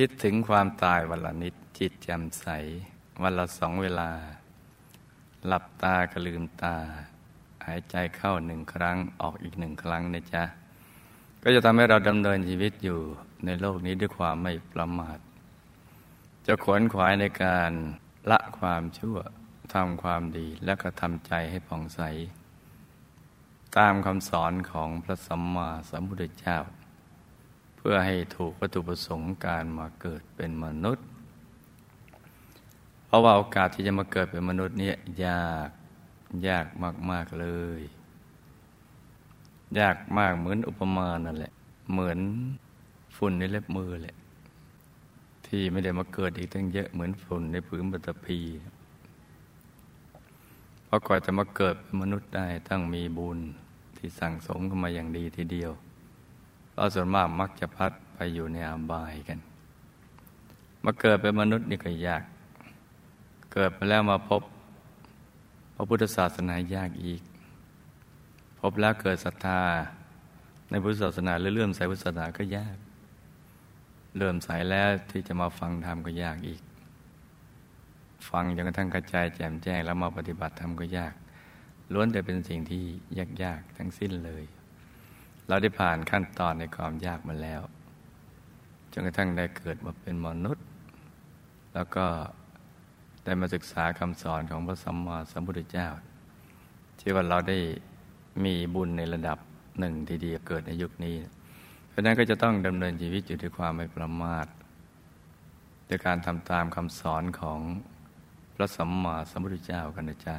คิดถึงความตายวันละนิดจิตแจ่มใส วันละสองเวลา หลับตาก็ลืมตา หายใจเข้าหนึ่งครั้งออกอีกหนึ่งครั้งนะจ๊ะ ก็จะทำให้เราดำเนินชีวิตอยู่ในโลกนี้ด้วยความไม่ประมาท จะขวนขวายในการละความชั่วทำความดีแล้วก็ทำใจให้ผ่องใส ตามคำสอนของพระสัมมาสัมพุทธเจ้า พื่อให้ถูกวัตถุประสงค์การมาเกิดเป็นมนุษย์ เพราะว่าโอกาสที่จะมาเกิดเป็นมนุษย์เนี่ยยากยากมาก ๆ เลย ยากมากเหมือนอุปมานั่นแหละ เหมือนฝุ่นในเล็บมือแหละ ที่ไม่ได้มาเกิดอีกตั้งเยอะเหมือนฝุ่นในผืนปฐพีเพราะก่อนจะมาเกิดเป็นมนุษย์ได้ต้องมีบุญที่สั่งสมกันมาอย่างดีทีเดียว เราส่วนมากมักจะพัดไปอยู่ในอาบายกัน มาเกิดเป็นมนุษย์นี่ก็ยาก เกิดมาแล้วมาพบ พระพุทธศาสนายากอีก พบแล้วเกิดศรัทธาในพุทธศาสนาหรือเลื่อมใสพุทธศาสนาก็ยาก เลื่อมใสแล้วที่จะมาฟังธรรมก็ยากอีก ฟังจนกระทั่งกระจายแจ่มแจ้งแล้วมาปฏิบัติธรรมก็ยากล้วนแต่เป็นสิ่งที่ยากๆ ทั้งสิ้นเลย เราได้ผ่านขั้นตอนในความยากมาแล้วจนกระทั่งได้เกิดมาเป็นมนุษย์ แล้วก็ได้มาศึกษาคำสอนของพระสัมมาสัมพุทธเจ้าที่ว่าเราได้มีบุญในระดับหนึ่งทีเดียวเกิดในยุคนี้ เพราะนั้นก็จะต้องดำเนินชีวิตอยู่ด้วยความไม่ประมาทด้วยการทำตามคำสอนของพระสัมมาสัมพุทธเจ้ากันนะจ๊ะ